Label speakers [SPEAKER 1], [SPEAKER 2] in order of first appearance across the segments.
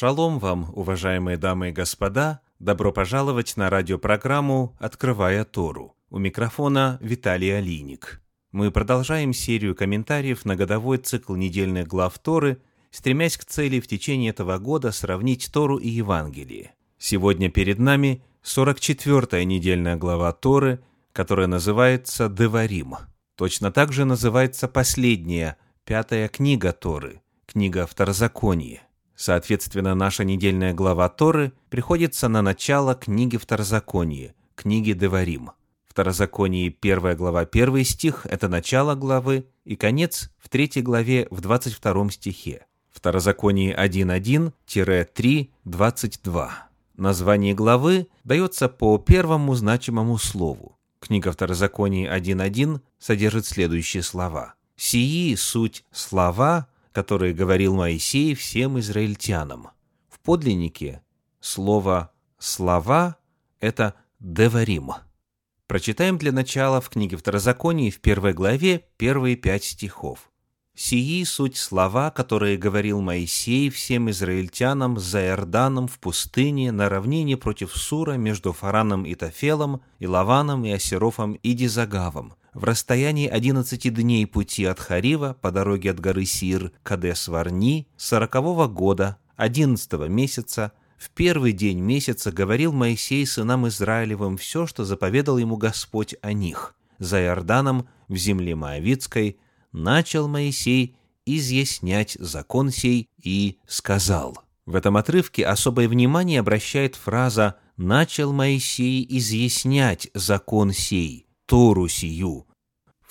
[SPEAKER 1] Шалом вам, уважаемые дамы и господа! Добро пожаловать на радиопрограмму «Открывая Тору». У микрофона Виталий Алиник. Мы продолжаем серию комментариев на годовой цикл недельных глав Торы, стремясь к цели в течение этого года сравнить Тору и Евангелие. Сегодня перед нами 44-я недельная глава Торы, которая называется «Деварим». Точно так же называется последняя, пятая книга Торы, книга Второзакония. Соответственно, наша недельная глава Торы приходится на начало книги Второзакония, книги Деварим. Второзаконие, первая глава, первый стих – это начало главы, и конец в третьей главе в 22 стихе. Второзаконие 1.1-3, 22. Название главы дается по первому значимому слову. Книга Второзаконие 1.1 содержит следующие слова. «Сии суть слова, которые говорил Моисей всем израильтянам. В подлиннике слово «слова» — это «деварим». Прочитаем для начала в книге Второзаконии в первой главе первые пять стихов. «Сии суть слова, которые говорил Моисей всем израильтянам за Иорданом в пустыне на равнине против Сура между Фараном и Тафелом, и Лаваном, и Асерофом, и Дизагавом, в расстоянии 11 дней пути от Харива по дороге от горы Сир к Адес-Варни сорокового года, 11 месяца, в первый день месяца говорил Моисей сынам Израилевым все, что заповедал ему Господь о них. За Иорданом в земле Моавицкой начал Моисей изъяснять закон сей и сказал. В этом отрывке особое внимание обращает фраза «начал Моисей изъяснять закон сей», Тору сию,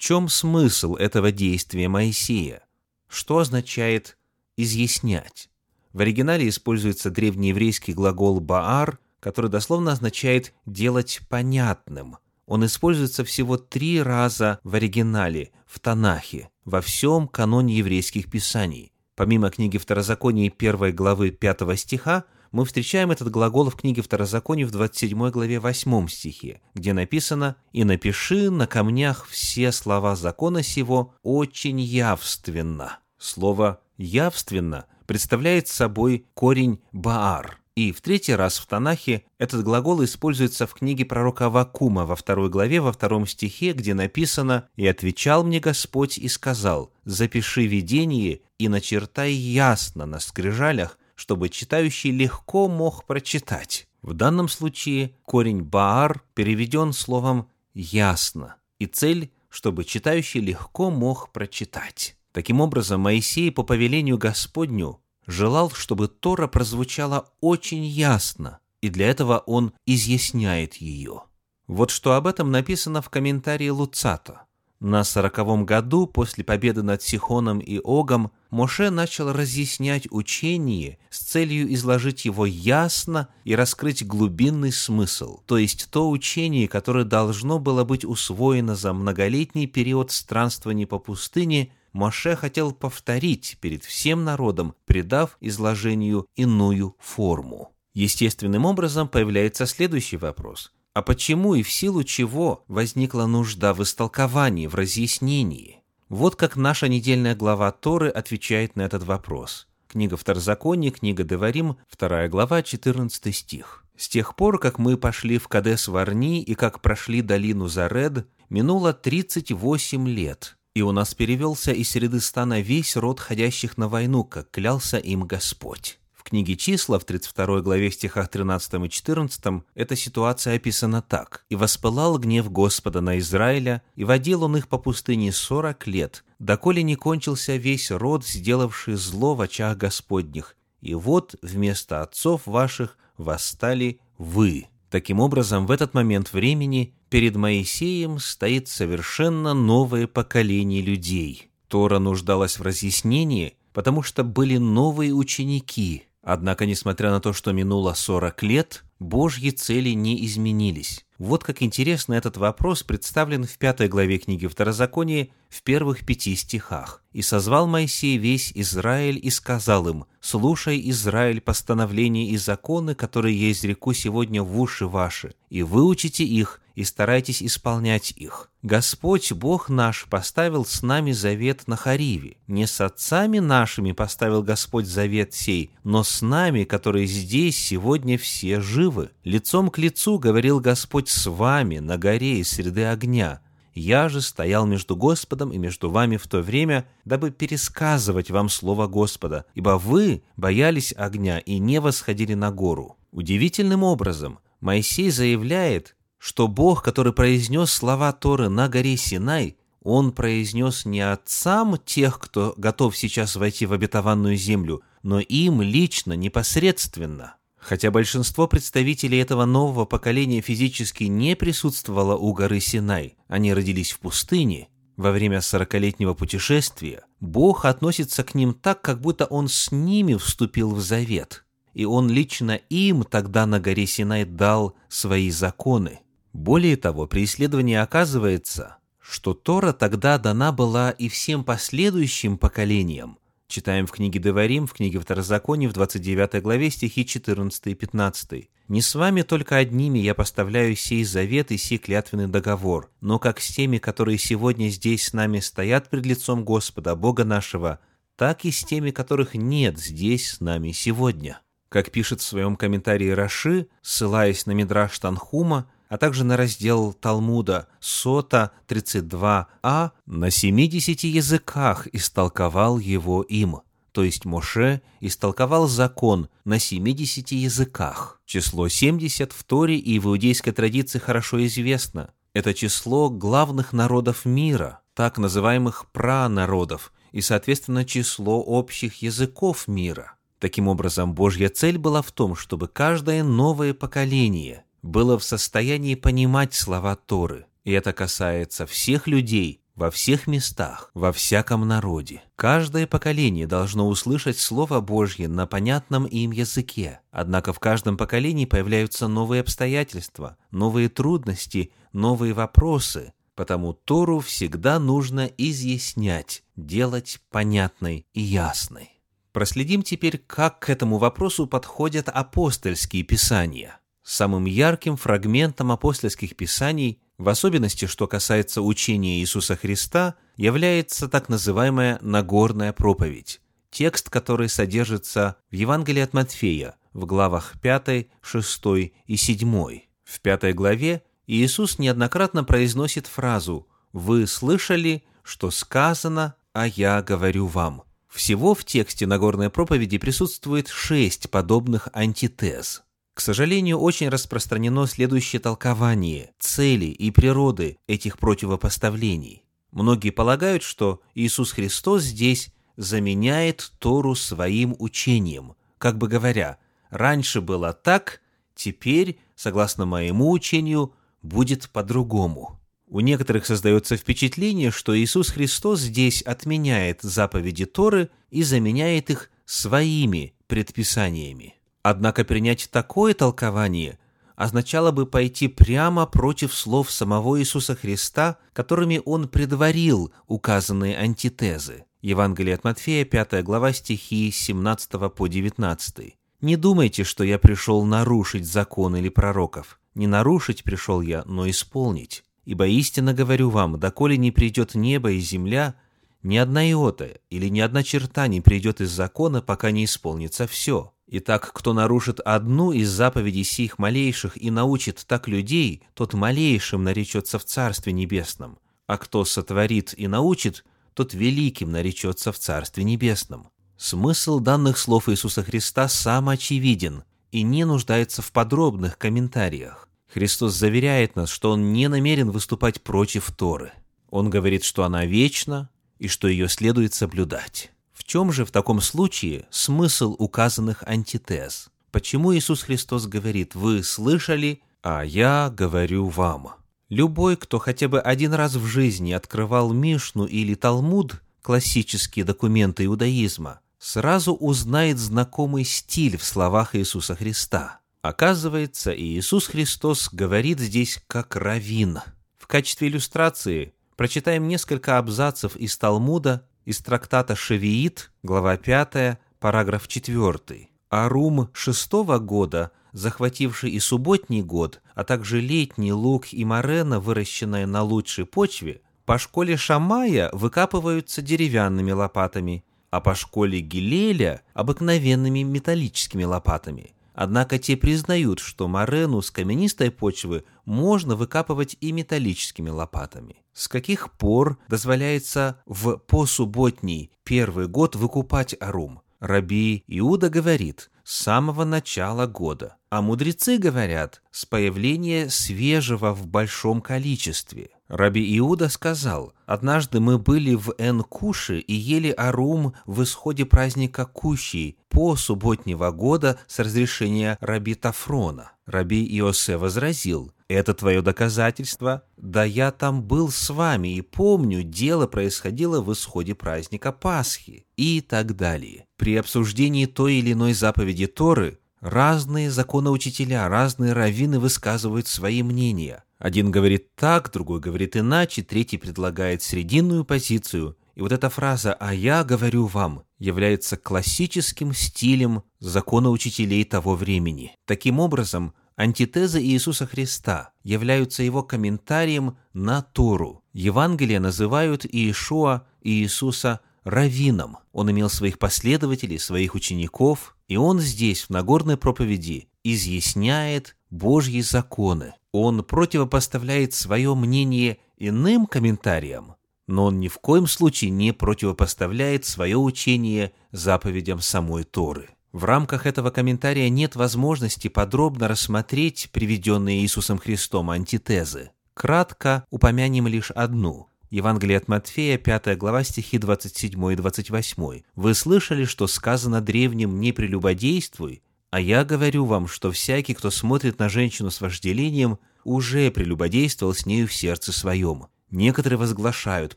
[SPEAKER 1] чем смысл этого действия Моисея? Что означает «изъяснять»? В оригинале используется древнееврейский глагол «баар», который дословно означает «делать понятным». Он используется всего три раза в оригинале, в Танахе, во всем каноне еврейских писаний. Помимо книги Второзакония первой главы 5 стиха, мы встречаем этот глагол в книге Второзакония в 27 главе 8 стихе, где написано «И напиши на камнях все слова закона сего очень явственно». Слово «явственно» представляет собой корень «баар», и в третий раз в Танахе этот глагол используется в книге пророка Вакума во второй главе, во втором стихе, где написано «И отвечал мне Господь и сказал, запиши видение и начертай ясно на скрижалях, чтобы читающий легко мог прочитать. В данном случае корень «баар» переведен словом «ясно», и цель, чтобы читающий легко мог прочитать. Таким образом, Моисей по повелению Господню желал, чтобы Тора прозвучала очень ясно, и для этого он изъясняет ее. Вот что об этом написано в комментарии Луцата. На сороковом году, после победы над Сихоном и Огом, Моше начал разъяснять учение с целью изложить его ясно и раскрыть глубинный смысл, то есть то учение, которое должно было быть усвоено за многолетний период странствований по пустыне, Моше хотел повторить перед всем народом, придав изложению иную форму. Естественным образом появляется следующий вопрос – а почему и в силу чего возникла нужда в истолковании, в разъяснении? Вот как наша недельная глава Торы отвечает на этот вопрос. Книга Второзакония, книга Деварим, вторая глава, 14 стих. «С тех пор, как мы пошли в Кадес-Варни и как прошли долину Заред, минуло 38 лет, и у нас перевелся из среды стана весь род ходящих на войну, как клялся им Господь книге «Числа» в 32 главе стихах 13 и 14 эта ситуация описана так. «И воспылал гнев Господа на Израиля, и водил он их по пустыне сорок лет, доколе не кончился весь род, сделавший зло в очах Господних. И вот вместо отцов ваших восстали вы». Таким образом, в этот момент времени перед Моисеем стоит совершенно новое поколение людей. Тора нуждалась в разъяснении, потому что были новые ученики, Однако, несмотря на то, что минуло 40 лет, Божьи цели не изменились. Вот как интересно этот вопрос представлен в пятой главе книги Второзакония в первых пяти стихах. «И созвал Моисей весь Израиль и сказал им, «Слушай, Израиль, постановления и законы, которые я изреку сегодня в уши ваши, и выучите их, и старайтесь исполнять их. Господь, Бог наш, поставил с нами завет на Хариве. Не с отцами нашими поставил Господь завет сей, но с нами, которые здесь сегодня все живы. Лицом к лицу говорил Господь с вами на горе из среды огня. Я же стоял между Господом и между вами в то время, дабы пересказывать вам слово Господа, ибо вы боялись огня и не восходили на гору. Удивительным образом Моисей заявляет, что Бог, который произнес слова Торы на горе Синай, он произнес не отцам тех, кто готов сейчас войти в обетованную землю, но им лично, непосредственно. Хотя большинство представителей этого нового поколения физически не присутствовало у горы Синай, они родились в пустыне, во время сорокалетнего путешествия, Бог относится к ним так, как будто Он с ними вступил в завет, и Он лично им тогда на горе Синай дал свои законы. Более того, при исследовании оказывается, что Тора тогда дана была и всем последующим поколениям, Читаем в книге Деварим, в книге Второзакония, в 29 главе, стихи 14 и 15. «Не с вами только одними я поставляю сей завет и сей клятвенный договор, но как с теми, которые сегодня здесь с нами стоят пред лицом Господа, Бога нашего, так и с теми, которых нет здесь с нами сегодня». Как пишет в своем комментарии Раши, ссылаясь на Мидраш Танхума, а также на раздел Талмуда Сота 32а, на 70 языках истолковал его им. То есть Моше истолковал закон на 70 языках. Число 70 в Торе и в иудейской традиции хорошо известно. Это число главных народов мира, так называемых пранародов, и, соответственно, число общих языков мира. Таким образом, Божья цель была в том, чтобы каждое новое поколение – было в состоянии понимать слова Торы, и это касается всех людей, во всех местах, во всяком народе. Каждое поколение должно услышать Слово Божье на понятном им языке. Однако в каждом поколении появляются новые обстоятельства, новые трудности, новые вопросы. Потому Тору всегда нужно изъяснять, делать понятной и ясной. Проследим теперь, как к этому вопросу подходят апостольские писания. Самым ярким фрагментом апостольских писаний, в особенности что касается учения Иисуса Христа, является так называемая Нагорная проповедь, текст, который содержится в Евангелии от Матфея в главах 5, 6 и 7. В пятой главе Иисус неоднократно произносит фразу «Вы слышали, что сказано, а я говорю вам». Всего в тексте Нагорной проповеди присутствует шесть подобных антитез – к сожалению, очень распространено следующее толкование цели и природы этих противопоставлений. Многие полагают, что Иисус Христос здесь заменяет Тору своим учением, как бы говоря, раньше было так, теперь, согласно моему учению, будет по-другому. У некоторых создается впечатление, что Иисус Христос здесь отменяет заповеди Торы и заменяет их своими предписаниями. Однако принять такое толкование означало бы пойти прямо против слов самого Иисуса Христа, которыми он предварил указанные антитезы. Евангелие от Матфея, 5 глава, стихи 17 по 19. «Не думайте, что я пришел нарушить закон или пророков. Не нарушить пришел я, но исполнить. Ибо истинно говорю вам, доколе не придет небо и земля, ни одна иота или ни одна черта не придет из закона, пока не исполнится все. Итак, кто нарушит одну из заповедей сих малейших и научит так людей, тот малейшим наречется в Царстве Небесном, а кто сотворит и научит, тот великим наречется в Царстве Небесном. Смысл данных слов Иисуса Христа сам очевиден и не нуждается в подробных комментариях. Христос заверяет нас, что Он не намерен выступать против Торы. Он говорит, что она вечна и что ее следует соблюдать. В чем же в таком случае смысл указанных антитез? Почему Иисус Христос говорит «Вы слышали, а я говорю вам»? Любой, кто хотя бы один раз в жизни открывал Мишну или Талмуд, классические документы иудаизма, сразу узнает знакомый стиль в словах Иисуса Христа. Оказывается, Иисус Христос говорит здесь как раввин. В качестве иллюстрации прочитаем несколько абзацев из Талмуда из трактата «Шевиит», глава 5, параграф 4. Арум шестого года захвативший и субботний год, а также летний лук и морена, выращенная на лучшей почве, по школе Шамая выкапываются деревянными лопатами, а по школе Гилеля – обыкновенными металлическими лопатами. Однако те признают, что морену с каменистой почвы можно выкапывать и металлическими лопатами. С каких пор дозволяется в посубботний первый год выкупать арум? Раби Иуда говорит, с самого начала года. А мудрецы говорят, с появления свежего в большом количестве. Раби Иуда сказал, «Однажды мы были в Эн-Куше и ели арум в исходе праздника Кущи по субботнего года с разрешения Раби Тафрона». Раби Иосе возразил, «Это твое доказательство? Да я там был с вами и помню, дело происходило в исходе праздника Пасхи» и так далее. При обсуждении той или иной заповеди Торы разные законоучителя, разные раввины высказывают свои мнения – один говорит так, другой говорит иначе, третий предлагает срединную позицию. И вот эта фраза «а я говорю вам» является классическим стилем закона учителей того времени. Таким образом, антитезы Иисуса Христа являются его комментарием на Тору. Евангелия называют Иешуа Иисуса раввином. Он имел своих последователей, своих учеников, и он здесь, в Нагорной проповеди, изъясняет Божьи законы. Он противопоставляет свое мнение иным комментариям, но он ни в коем случае не противопоставляет свое учение заповедям самой Торы. В рамках этого комментария нет возможности подробно рассмотреть приведенные Иисусом Христом антитезы. Кратко упомянем лишь одну. Евангелие от Матфея, 5 глава, стихи 27 и 28. «Вы слышали, что сказано древним «не прелюбодействуй», а я говорю вам, что всякий, кто смотрит на женщину с вожделением, уже прелюбодействовал с нею в сердце своем. Некоторые возглашают,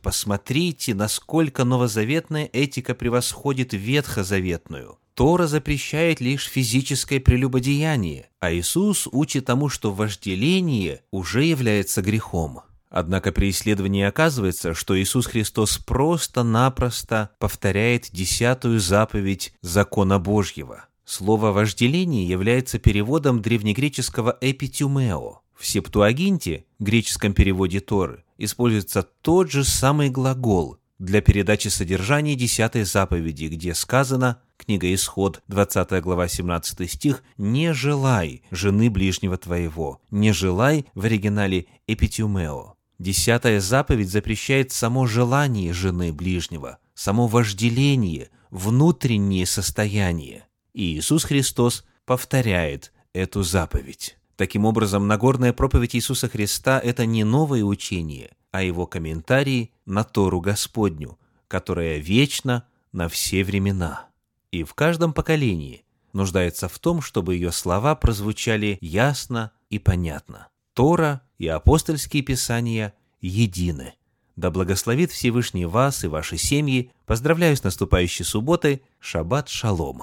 [SPEAKER 1] посмотрите, насколько новозаветная этика превосходит ветхозаветную. Тора запрещает лишь физическое прелюбодеяние, а Иисус учит тому, что вожделение уже является грехом. Однако при исследовании оказывается, что Иисус Христос просто-напросто повторяет десятую заповедь закона Божьего – Слово «вожделение» является переводом древнегреческого «эпитюмео». В Септуагинте, греческом переводе Торы, используется тот же самый глагол для передачи содержания десятой заповеди, где сказано, книга Исход, 20 глава, 17 стих, «Не желай жены ближнего твоего». «Не желай» в оригинале «эпитюмео». Десятая заповедь запрещает само желание жены ближнего, само вожделение, внутреннее состояние. И Иисус Христос повторяет эту заповедь. Таким образом, Нагорная проповедь Иисуса Христа – это не новое учение, а его комментарии на Тору Господню, которая вечна на все времена. И в каждом поколении нуждается в том, чтобы ее слова прозвучали ясно и понятно. Тора и апостольские писания едины. Да благословит Всевышний вас и ваши семьи. Поздравляю с наступающей субботой. Шаббат шалом.